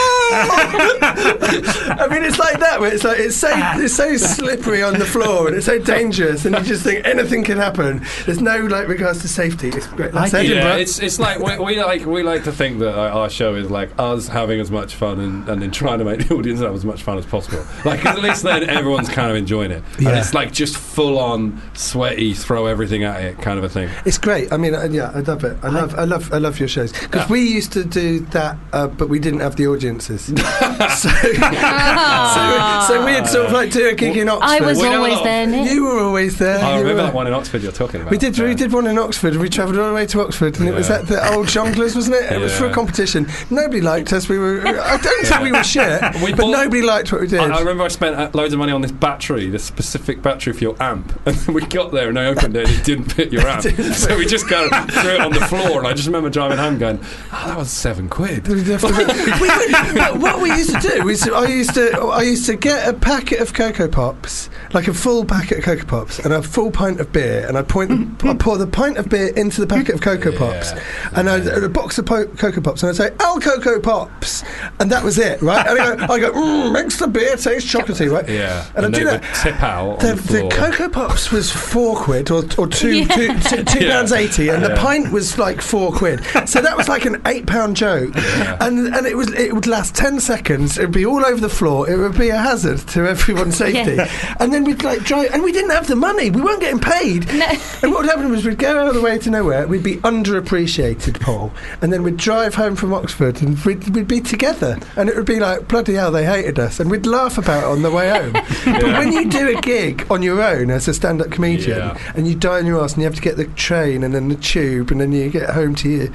I mean, it's like that, where it's like it's so it's so slippery on the floor, and it's so dangerous, and you just think anything can happen. There's no like regards to safety. It's great. That's I- Yeah, it's it's like we, we like we like to think that uh, our show is like us having as much fun and, and then trying to make the audience have as much fun as possible. Like 'cause at least then everyone's kind of enjoying it, Yeah. and it's like just full on sweaty, throw everything at it kind of a thing. It's great. I mean, uh, yeah, I love it. I love, I love, I love your shows because Yeah. we used to do that, uh, but we didn't have the audiences. so, so, so we'd sort of like do a gig in Oxford. I was We always there, Nick. You were always there. I you remember were- that one in Oxford you're talking about. We did. We did one in Oxford. We travelled all the way to Oxford, and it was at the old Jongleurs, wasn't it? It was for a competition. Nobody liked us. We were. I don't think we were shit, We but bought- nobody liked what we did. I, I remember I spent uh, loads of money on this battery, this specific battery for your amp, and then we got there and I opened it, and it didn't fit your amp, so we just kind of threw it on the floor. And I just remember driving home going, "Oh, that was seven quid." We have to- we would- but what we used to do is I used to I used to get a packet of Coco Pops, like a full packet of Coco Pops, and a full pint of beer, and I'd point the, I'd pour the pint of beer into the packet of Coco Pops, and I'd, a box of po- Cocoa Pops, and I'd say, "Al Cocoa Pops," and that was it, right? And I go, I go mm, makes the beer taste chocolatey, right? Yeah, and, I'd do that. tip out The, the the. Coco Pops was four quid or, or two, Yeah. two, two, two Yeah. pounds eighty, and the pint was like four quid. So that was like an eight pound joke, and and it was it would last ten seconds. It would be all over the floor. It would be a hazard to everyone's safety. Yeah. And then we'd like drive, and we didn't have the money. We weren't getting paid. No. And what would happen was we'd go out of the way to nowhere. We'd be underappreciated, Paul, and then we'd drive home from Oxford, and we'd, we'd be together, and it would be like bloody hell, they hated us, and we'd laugh about it on the way home. But when you do a gig on your own as a stand-up comedian, Yeah. and you die on your ass, and you have to get the train and then the tube, and then you get home to your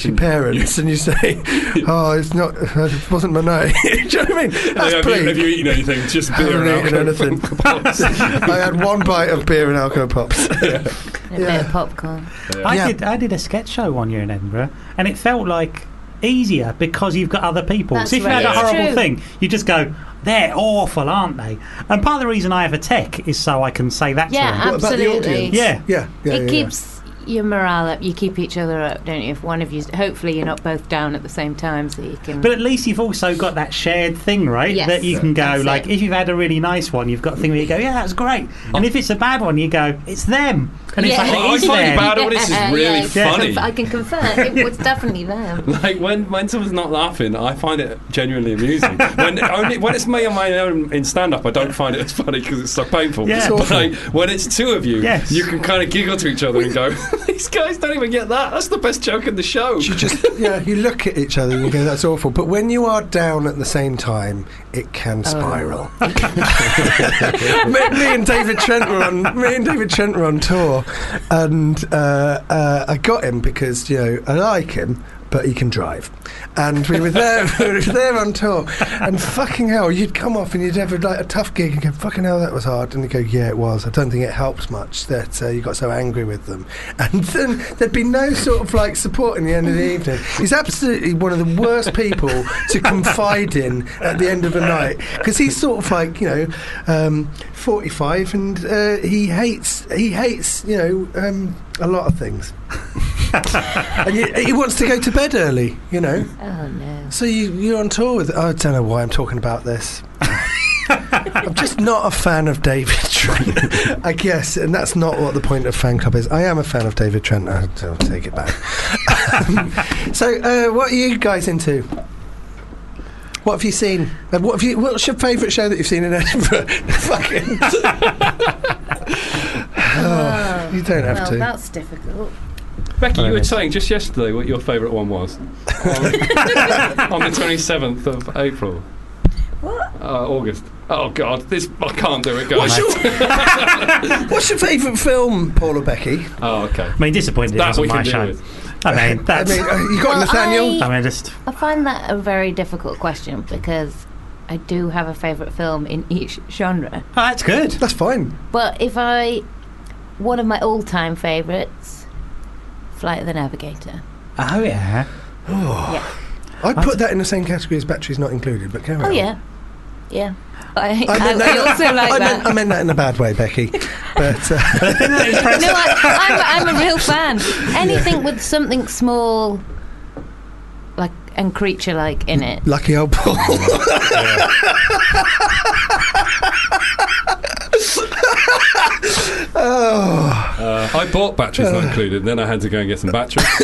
to your parents, and you say, "Oh, it's not, it wasn't my night." do you know what I mean? That's have, you, have you eaten anything? Just beer haven't and eaten alcohol. anything. I had one bite of beer and alcohol pops. A bit Yeah. of popcorn. I Yeah. did. I did a sketch show one year in Edinburgh, and it felt like easier because you've got other people. That's so if you right. had a horrible True. thing, you just go, "They're awful, aren't they?" And part of the reason I have a tech is so I can say that Yeah, to them. What about the Absolutely. audience? Yeah. yeah, yeah. it yeah, keeps your morale up. You keep each other up, don't you? If one of you, hopefully, you're not both down at the same time, so you can. But at least you've also got that shared thing, right? Yes, that you can go like, it. if you've had a really nice one, you've got a thing where you go, "Yeah, that's great," mm. and if it's a bad one, you go, "It's them," and it's Yeah. like, Oh, "It is I find them." it bad audience is really Yeah, Yeah. funny. I can confirm it was definitely them. Like when, when someone's not laughing, I find it genuinely amusing. when only when it's me on my own in stand up, I don't find it as funny because it's so painful. Yeah. But like, when it's two of you, Yes. you can kind of giggle to each other and go, "These guys don't even get that. That's the best joke in the show." You just yeah, you look at each other and you go, "That's awful." But when you are down at the same time, it can oh. spiral. me, me and David Trent were on me and David Trent were on tour, and uh, uh, I got him because you know I like him. But he can drive. And we were there, we were there on tour, and fucking hell, you'd come off and you'd have a, like a tough gig and go, fucking hell, that was hard. And you go, yeah, it was. I don't think it helped much that uh, you got so angry with them. And then there'd be no sort of like support in the end of the evening. He's absolutely one of the worst people to confide in at the end of a night because he's sort of like, you know, um, 45 and uh, he hates, he hates, you know, um, a lot of things. and you, he wants to go to bed early, you know. Oh no. So you, you're on tour with. I don't know why I'm talking about this. I'm just not a fan of David Trent, I guess, and that's not what the point of fan club is. I am a fan of David Trent. I'll, I'll take it back. Um, so, uh, what are you guys into? What have you seen? Uh, what have you? What's your favourite show that you've seen in Edinburgh? Fucking. Oh, you don't have well, to. that's difficult. Becky, you were saying just yesterday what your favourite one was on, on the 27th of April. What? Uh, August. Oh God, this I can't do it, guys. What's your, what's your favourite film, Paula Becky? Oh, okay. I mean, disappointed it That wasn't we my can deal show. with. I mean, I that's. mean, uh, you got Well, Nathaniel. I- I mean, just I find that a very difficult question because I do have a favourite film in each genre. oh, that's good. That's fine. But if I. One of my all time favourites, Flight of the Navigator. Oh yeah. Yeah. I'd put that in the same category as batteries not included, but carry Oh, on. yeah. Yeah. I, I, I, meant I that, also like I that. Meant, I meant that in a bad way, Becky. But uh, no, I, I'm, I'm a real fan. Anything with something small, like and creature-like in it. lucky old Paul. oh, Uh, I bought batteries not included, then I had to go and get some batteries.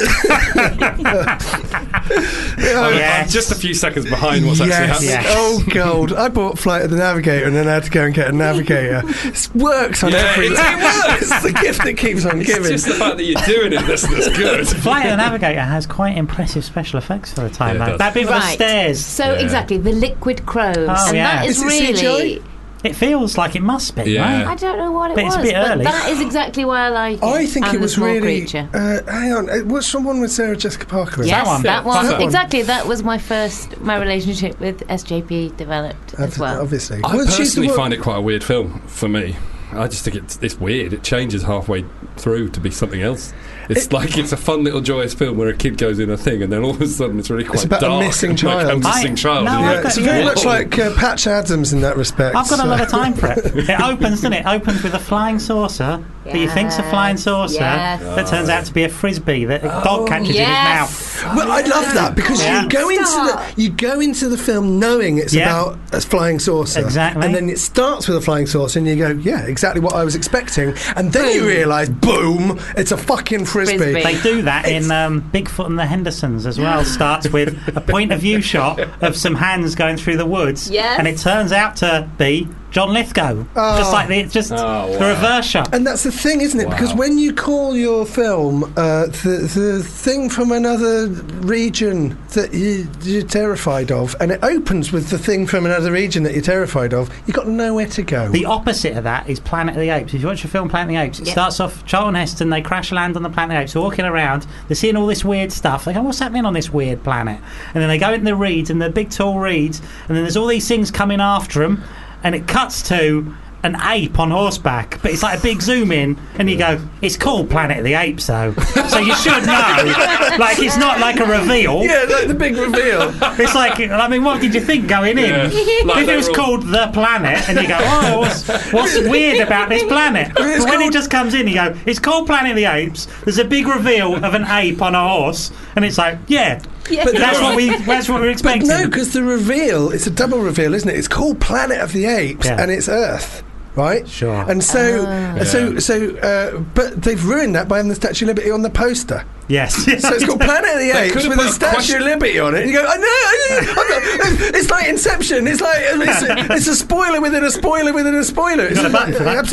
I'm, Yes. I'm just a few seconds behind what's actually yes. happening. Yes. Oh, gold. I bought Flight of the Navigator and then I had to go and get a navigator. It works on Yeah, every it- it works. It's the gift that keeps on It's giving. just the fact that you're doing it that's, that's good. Flight of the Navigator has quite impressive special effects for the time. Yeah, it though. does. that bit with the Right. stairs, So Yeah. exactly the liquid crows, Oh, and yeah. that is, Is it really. CGI? it feels like it must be, Yeah. right? I don't know what it But it's a bit but early. that is exactly why I like it. I think and it was small really. creature. Uh, hang on. uh, What's the one with Sarah Jessica Parker? in? Yes, that one. that Yeah, one. that one. Exactly, that was my first. My relationship with SJP developed as well. Obviously. I Well, personally find it quite a weird film for me. I just think it's, it's weird. It changes halfway through to be something else. It's It- like it's a fun little joyous film where a kid goes in a thing and then all of a sudden it's really quite it's about a missing and like child. a missing I- child. no, and I've you're Yeah, got- it's very yeah. much like uh, Patch Adams in that respect. I've got a lot of time for it. It opens, doesn't it? It opens with a flying saucer that you think's a flying saucer yes. that turns out to be a frisbee that a dog catches yes. in his mouth. Well, I love that because Yeah. you go into the you go into the film knowing it's Yeah. about a flying saucer, Exactly. and then it starts with a flying saucer, and you go, "Yeah, exactly what I was expecting," and then you realise, boom, it's a fucking frisbee. Frisbee. They do that in um, Bigfoot and the Hendersons as well. Starts with a point of view shot of some hands going through the woods, Yes. and it turns out to be John Lithgow. Oh. Just like the, it's just Oh, the reverse shot. And that's the thing, isn't it? Because when you call your film uh, the, the thing from another region that you, you're terrified of, and it opens with the thing from another region that you're terrified of, you've got nowhere to go. The opposite of that is Planet of the Apes. If you watch the film Planet of the Apes, it Yeah. starts off Charlton Heston, they crash land on the Planet of the Apes, they're walking around, they're seeing all this weird stuff. They go, What's happening on this weird planet? And then they go into the reeds, and the big tall reeds, and then there's all these things coming after them, and it cuts to an ape on horseback, but it's like a big zoom in, and you go, It's called Planet of the Apes, though. so you should know. like, it's not like a reveal. yeah, like the big reveal. It's like, I mean, what did you think going in? Yeah. Like if it was all- called The Planet, and you go, oh, what's, what's weird about this planet? But when called- it just comes in, you go, it's called Planet of the Apes. There's a big reveal of an ape on a horse, and it's like, yeah, But that's what we that's what we're But expecting. no, because the reveal, it's a double reveal, isn't it? It's called Planet of the Apes, Yeah. and it's Earth. Right, Sure. and so, Ah. so, Yeah. so, uh, but they've ruined that by having the Statue of Liberty on the poster. yes. So it's called Planet of the Apes with a put a Statue question- of Liberty on it. And you go, I know, I know. It's like Inception. It's like it's a, it's a spoiler within a spoiler within a spoiler. It's got a button for that.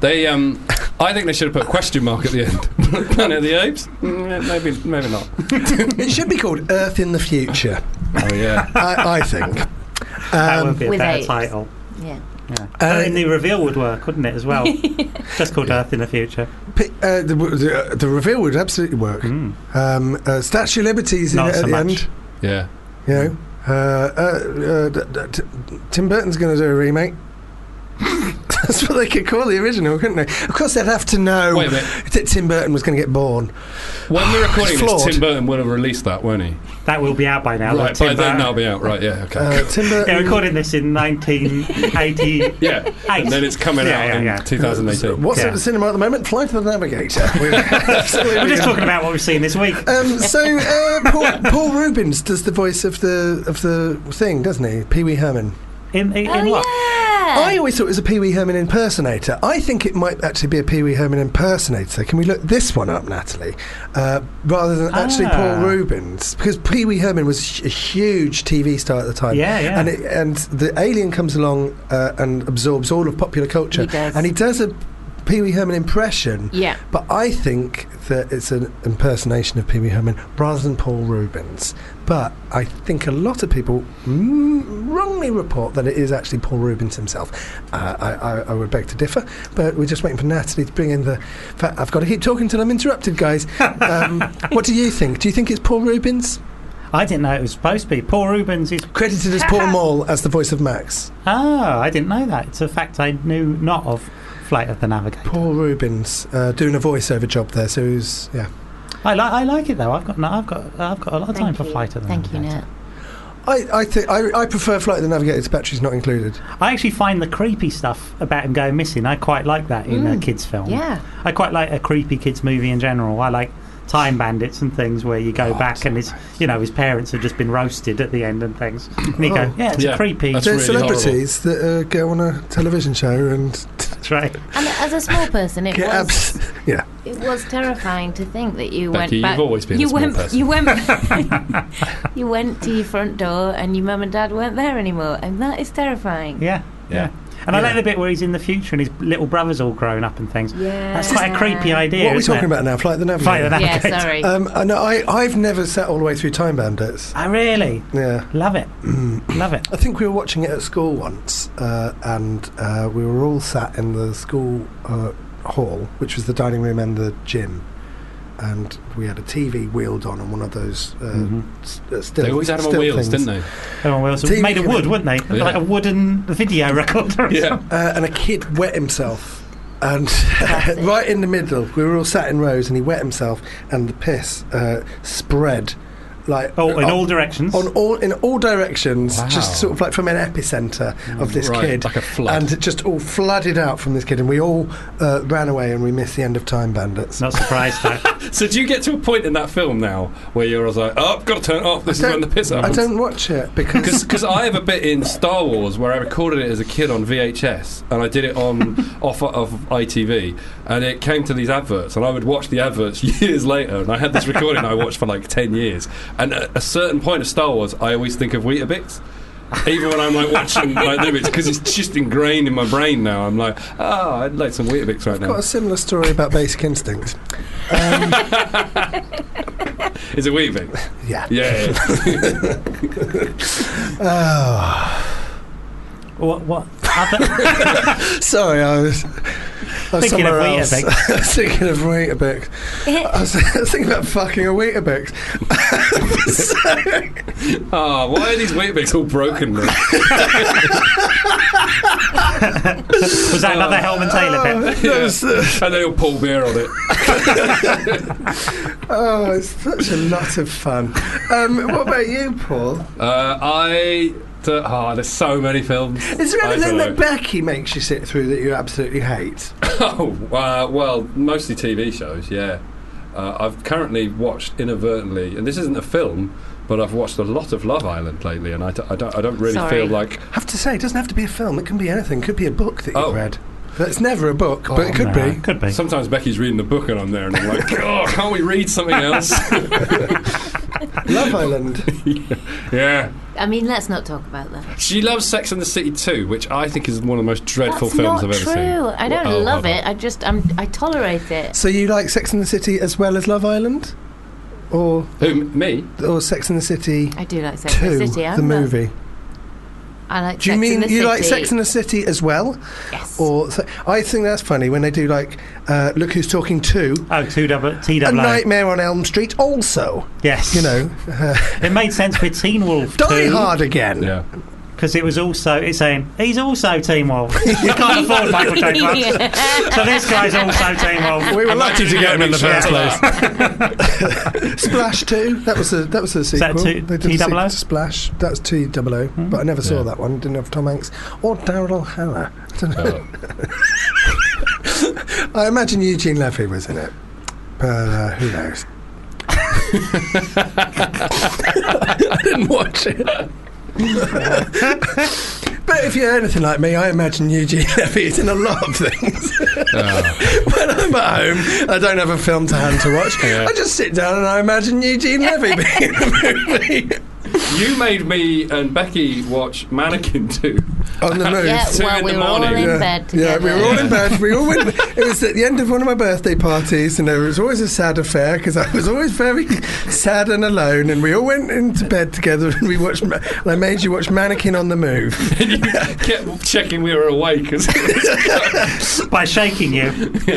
They, um, I think they should have put a question mark at the end. Planet of the Apes? Mm, maybe, maybe not. It should be called Earth in the Future. Oh yeah. I, I think. that Um, would be a With better apes. title. Yeah. Yeah. Uh, and the reveal would work, wouldn't it, as well? Just called Earth in the future. P- uh, the, the, the reveal would absolutely work. Mm. Um, uh, Statue of Liberty's in Not it at so the much. end. Yeah. You know, uh, uh, uh, d- d- t- Tim Burton's going to do a remake. That's what they could call the original, couldn't they? Of course, they'd have to know Wait a minute. that Tim Burton was going to get born. When we're recording It's this, flawed. Tim Burton will have released that, won't he? That will be out by now. right, Tim by then Burton. that'll be out. Right, yeah, okay. Uh, Tim Yeah, Burton. recording this in 1980. yeah, and then it's coming Yeah, out yeah, in yeah. 2018. What's Yeah. at the cinema at the moment? Flight of the Navigator. We're absolutely We're just talking about what we've seen this week. Um, so uh, Paul, Paul Reubens does the voice of the of the thing, doesn't he? Pee Wee Herman. In, in, Oh, in what? yeah. I always thought it was a Pee Wee Herman impersonator. I think it might actually be a Pee Wee Herman impersonator. Can we look this one up, Natalie, uh, rather than actually Ah. Paul Reubens? Because Pee Wee Herman was a huge TV star at the time. Yeah, yeah. And it, and the alien comes along uh, and absorbs all of popular culture. He does. And he does a Pee Wee Herman impression. Yeah. But I think that it's an impersonation of Pee Wee Herman rather than Paul Reubens. But I think a lot of people mm, wrongly report that it is actually Paul Reubens himself. Uh, I, I, I would beg to differ, but we're just waiting for Natalie to bring in the. fa- I've got to keep talking till I'm interrupted, guys. Um, what do you think? Do you think it's Paul Reubens? I didn't know it was supposed to be. Paul Reubens is. Credited as Paul Mall as the voice of Max. Oh, I didn't know that. It's a fact I knew not of Flight of the Navigator. Paul Reubens uh, doing a voiceover job there, so who's yeah. I like I like it though. I've got no, I've got I've got a lot of time Thank for. Flight of the Navigator. Thank you, Navigator. Nat. I, I think I, I prefer Flight of the Navigator to batteries not included. I actually find the creepy stuff about him going missing. I quite like that in a Mm. kids film. Yeah. I quite like a creepy kids movie in general. I like Time Bandits and things where you go Oh, back and his you know his parents have just been roasted at the end and things. And you Oh. go, yeah, it's Yeah. a creepy. That's There's really celebrities that uh, go on a television show and That's right. And as a small person, it get was abs- yeah. it was terrifying to think that you Becky, went back. you've always been a you small went, person. You went. you went to your front door, and your mum and dad weren't there anymore, and that is terrifying. Yeah, Yeah. yeah. And I Yeah. like the bit where he's in the future and his little brother's all grown up and things. Yeah. That's quite a creepy idea. what are we talking it? about now? Flight of the Navigator. Flight of the Yeah, sorry. Um, I know I, I've never sat all the way through Time Bandits. I really Yeah. love it. love it. I think we were watching it at school once, uh, and uh, we were all sat in the school uh, hall, which was the dining room and the gym. And we had a TV wheeled on on one of those uh, Mhm. s- uh, still. They always had them on wheels, things. didn't they? Everyone Wilson TV made of wood, coming- wouldn't they? Yeah. Like a wooden video recorder. Yeah. Uh, and a kid wet himself. And right in the middle, we were all sat in rows, and he wet himself, and the piss uh, spread like Oh, in on- all directions. on all in all directions, Wow. just sort of like from an epicenter of this Right, kid, like a flood. and it just all flooded out from this kid, and we all uh, ran away, and we missed the end of Time Bandits. Not surprised though. So do you get to a point in that film now where you're like, oh, I've got to turn it off. This is I when the don't- piss I don't watch it because Because I have a bit in Star Wars where I recorded it as a kid on VHS and I did it on off of ITV and it came to these adverts and I would watch the adverts years later and I had this recording I watched for like 10 years and at a certain point of Star Wars I always think of Weetabix even when I'm like watching like bits because it's just ingrained in my brain now I'm like oh I'd like some Weetabix right I've got a similar story about Basic Instinct. Um, is it Weetabix? yeah. yeah, yeah. Oh, what? What? Other, sorry, I was. I was Thinking of somewhere else. Weetabix. I was thinking of Weetabix. I was, I was thinking about fucking a Weetabix. oh why are these Weetabix all broken then? was that another Hellman Taylor bit? That was, uh, and they all pour beer on it oh, it's such a lot of fun. Um, what about you, Paul? Uh, I. d- Oh, there's so many films. Is there anything that Becky makes you sit through that you absolutely hate? Oh, uh, well, mostly TV shows, yeah. Uh, I've currently watched inadvertently, and this isn't a film, but I've watched a lot of Love Island lately, and I, d- I don't, I don't really Sorry. feel like. I have to say, it doesn't have to be a film. It can be anything. It could be a book that you've Oh. read. It's never a book, but it oh, could No, be. Could be. Sometimes Becky's reading the book, and I'm there, and I'm like, oh, can't we read something else? Love Island. yeah. I mean, let's not talk about that. She loves Sex and the City too, which I think is one of the most dreadful That's films not I've ever true. seen. I don't Oh, love hold it. I just I'm, I tolerate it. So you like Sex and the City as well as Love Island, or Who, m- me? or Sex and the City I do like Sex and Two, the City. I'm the not- movie? I like. Do you Sex mean in the you like Sex in the City as well? Yes. Or so, I think that's funny when they do like uh, Look Who's Talking Two, Oh, two double T A double O. Nightmare on Elm Street. Also, Yes. you know, uh, It made sense with Teen Wolf Die Hard again. Yeah. Because it was also it's saying he's also Team Wolf. you can't afford Michael J. Fox, Yeah. so this guy's also Team Wolf. We were lucky to get him in the first place. Splash Two. That was a that was a sequel. that two- They did a T-double sequel O? to Splash. That's T double O. But I never saw Yeah. that one. Didn't have Tom Hanks or Daryl Hannah. I don't know. Oh. I imagine Eugene Levy was in it. But uh, who knows? I didn't watch it. But if you're anything like me, I imagine Eugene Levy is in a lot of things. Oh. when I'm at home, I don't have a film to hand to watch. Yeah. I just sit down and I imagine Eugene Levy being in the movie You made me and Becky watch Mannequin 2. on the move. yeah. Two Well, in we the were all in yeah. bed Yeah, together. we were all in bed. We all went. It was at the end of one of my birthday parties, and there was always a sad affair because I was always very sad and alone. And we all went into bed together, and we watched. Ma- and I made you watch Mannequin on the Move. And you kept checking we were awake. as- by shaking you.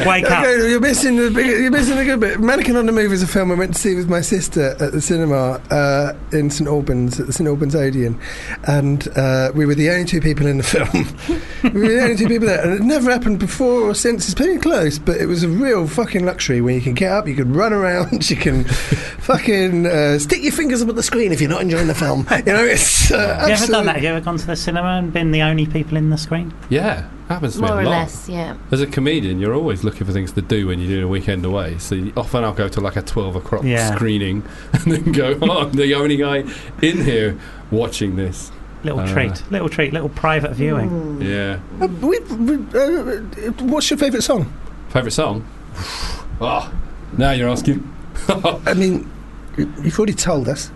Wake up. You're missing the big, you're missing a good bit. Mannequin on the Move is a film I went to see with my sister at the cinema uh, in St Albans at the St Albans Odeon, and uh, we were the only two people in the film. we were the only two people there, and it never happened before or since. It's pretty close, but it was a real fucking luxury where you can get up, you can run around, you can fucking uh, stick your fingers up at the screen if you're not enjoying the film. You know, it's uh, Have you ever done that? Have you ever gone to the cinema and been the only people in the screen? yeah, happens to me More a or lot. less, yeah. As a comedian, you're always looking for things to do when you're doing a weekend away. So you- often I'll go to like a 12 o'clock Yeah. screening and then go, oh, I'm the only guy in here watching this. Little Uh, treat, little treat, little private viewing. Mm. Yeah. Uh, we, we, uh, what's your favourite song? Favourite song? Oh, now you're asking. I mean, you've already told us.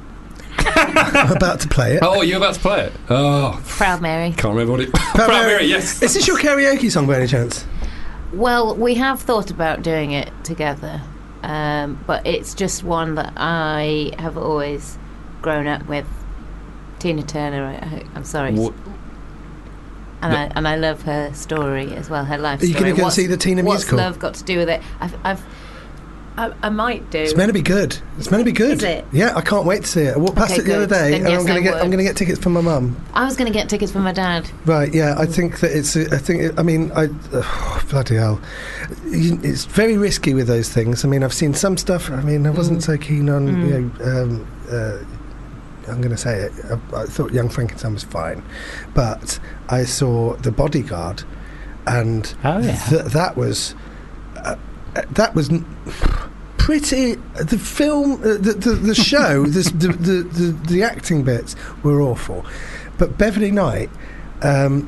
I'm about to play it. Oh, you're about to play it? Oh, Proud Mary. can't remember what it. Proud Mary, yes. Is this your karaoke song by any chance? Well, we have thought about doing it together, um, but it's just one that I have always grown up with. Tina Turner. I, I'm sorry, What- and I and I love her story as well. Her life Are you story. gonna go and What's- see the Tina what's musical? love got to do with it? I've, I've I, I might do. It's meant to be good. It's meant to be good. Is it? Yeah, I can't wait to see it. I walked past Okay, it the other day, Then and yes, I'm going to get. I'm going to get tickets for my mum. I was going to get tickets for my dad. Right? Yeah, I think that it's. I think. It, I mean, I. Oh, bloody hell! You- It's very risky with those things. I mean, I've seen some stuff. I mean, I wasn't Mm. so keen on. Mm. You know, um, uh, I'm going to say it. I, I thought Young Frankenstein was fine, but I saw The Bodyguard, and Oh yeah. Th- that was uh, uh, that was n- pretty. The film, uh, the the, the show, this, the, the the the acting bits were awful, but Beverly Knight. Um,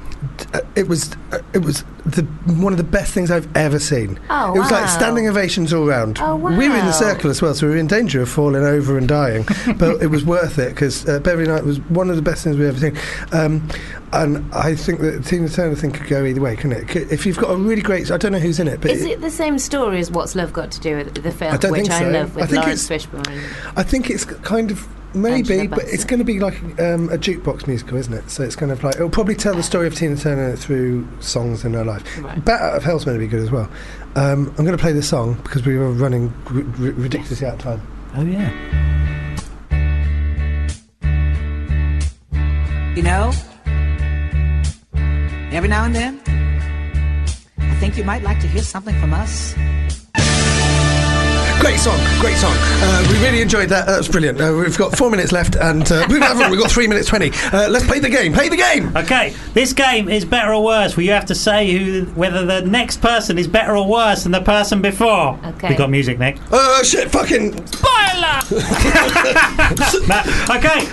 uh, it was uh, it was the one of the best things I've ever seen. Oh, it was wow. like standing ovations all round. Oh, wow. We were in the circle as well, so we were in danger of falling over and dying. but it was worth it because uh, Beverly Knight was one of the best things we've ever seen. Um, and I think that Tina Turner thing could go either way, couldn't it? If you've got a really great, I don't know who's in it, but Is it the same story as What's Love Got to Do with the film, I which think I so. love I with think Laurence Fishburne? I think it's kind of maybe, but it's going to be like um, a jukebox musical, isn't it? So it's kind of like it'll probably tell the story of Tina Turner through songs in her life. Right. Bat Out of Hell's going to be good as well. Um, I'm going to play this song because we were running r- r- ridiculously out of time. Oh yeah. You know, every now and then, I think you might like to hear something from us. Great song, great song. Uh, we really enjoyed that. That was brilliant. Uh, we've got four minutes left, and uh, we haven't. We've got three minutes twenty. Uh, let's play the game. Play the game. Okay, this game is better or worse. Where you have to say who, whether the next person is better or worse than the person before. Okay. We got music, Nick. Oh shit! Fucking. No, okay.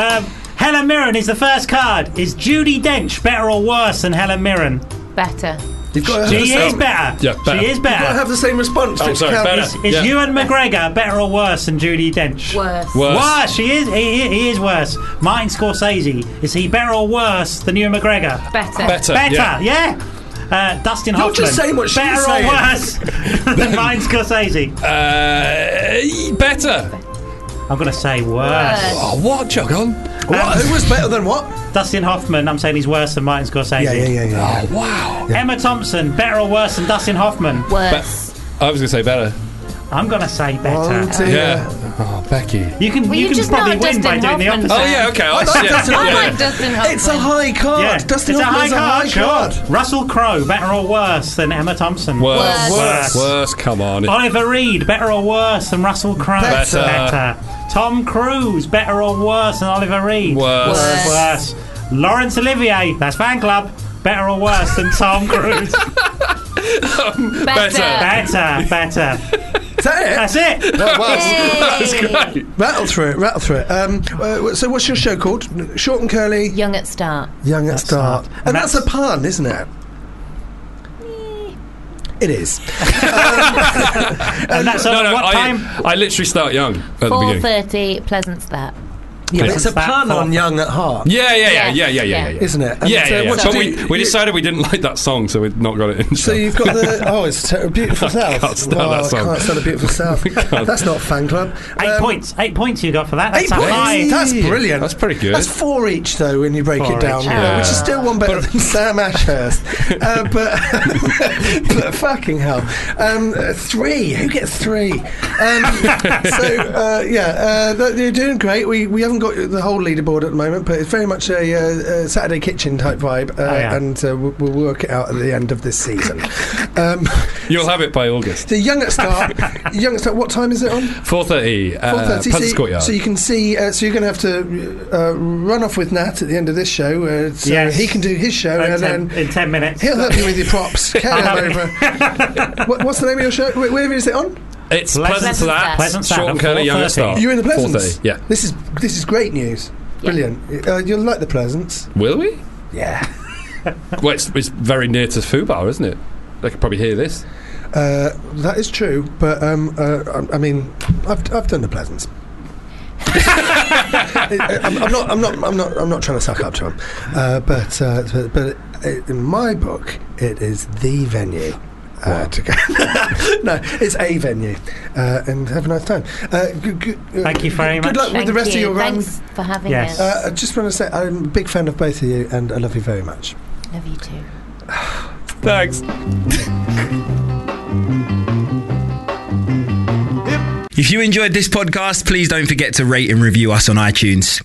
Um, Helen Mirren is the first card. Is Judi Dench better or worse than Helen Mirren? Better. You've got to have, the She same, is better. Yeah, better. She is you've got to better. have the same response. Oh, for sorry, better. Is, is Yeah. Ewan McGregor better or worse than Judi Dench? Worse. Worse. Worse. She is. He, he- he is worse. Martin Scorsese is he better or worse than Ewan McGregor? Better. Better. Better. yeah. Yeah. Uh, Dustin You're Hoffman. just saying what she's better saying. or worse than Martin Scorsese? Uh, better. I'm going to say worse. Worse. Oh, what, Jug on? What? Um, Who was better than what? Dustin Hoffman, I'm saying he's worse than Martin Scorsese. Yeah, yeah, yeah, yeah. Oh, wow. Emma Thompson, better or worse than Dustin Hoffman? Worse. I was going to say better. I'm going to say better. Oh, One, two, Yeah. Oh, Becky. You can Well, you you can just probably know win by Dustin doing the Hoffman. opposite. Oh, yeah, okay. Oh, I, like yeah, Dustin I like Dustin Hoffman. It's a high card. Yeah, Dustin it's a high Hoffman's card, a high sure. card. Russell Crowe, better or worse than Emma Thompson? Worse. Worse. Worse. Come on. Oliver Reed, better or worse than Russell Crowe? Better. Better. Tom Cruise, better or worse than Oliver Reed? Worse. Worse. Worse. Laurence Olivier, that's fan club, better or worse than Tom Cruise? Um, better. better, better. Is that it? That's it. That's great. Rattle through it, rattle through it. Um, uh, so, what's your show called? Short and curly, Young at start. young at start, start. and that's a pun, isn't it? It is. And that's No, no, what I, time? I literally start young at the beginning. thirty. Pleasant start. Yeah, but it's a Isn't pun on young at heart, Yeah, yeah, yeah, Yeah. yeah, yeah, yeah, Yeah. yeah. isn't it? And Yeah, so yeah, yeah. But we, we decided we didn't like that song, so we've not got it in. So you've got the oh, it's ter- beautiful south. can't stand oh, that song. I can't stand a beautiful south. That's not fan club. Eight Um, points. Eight points you got for that. That's Eight a points. high. That's brilliant. That's pretty good. That's four each, though, when you break Four it down, each, you yeah. which is still one better than Sam Ashurst. uh, but, but fucking hell, um, three. Who gets three? Um, so uh, yeah, uh, you're doing great. We we haven't got the whole leaderboard at the moment, but it's very much a, uh, uh Saturday Kitchen type vibe, uh, Oh, yeah. and uh, we'll, we'll work it out at the end of this season. Um, You'll have it by August. the young at start, young at start. What time is it on? 4.30, uh, 4:30, so, you- Courtyard. so you can see. Uh, so you're going to have to uh, run off with Nat at the end of this show. Uh, so Yes. he can do his show, in, and ten, then in ten minutes. he'll help you with your props. Carry on over. what, what's the name of your show? Where, where is it on? It's Pleasant pleasant to that. Pleasant Start. Short and Pleasant curly, young at Start. start. You're in the Pleasance. 4.30, yeah. This is this is great news. Brilliant. Uh, you'll like the Pleasance. Will we? Yeah. Well, it's, it's very near to Fubar, isn't it? They could probably hear this. Uh, that is true, but um, uh, I, I mean, I've, I've done the Pleasance. I'm, I'm not. I'm not. I'm not. I'm not trying to suck up to him, uh, but uh, but, but in my book, it is the venue. Uh, to go. no, it's a venue, uh, and have a nice time. Uh, good, good, uh, Thank you very good much. luck with the rest you. of your run. Thanks for having Yes. us. Uh, I just want to say I'm a big fan of both of you, and I love you very much. Love you too. Thanks. If you enjoyed this podcast, please don't forget to rate and review us on iTunes.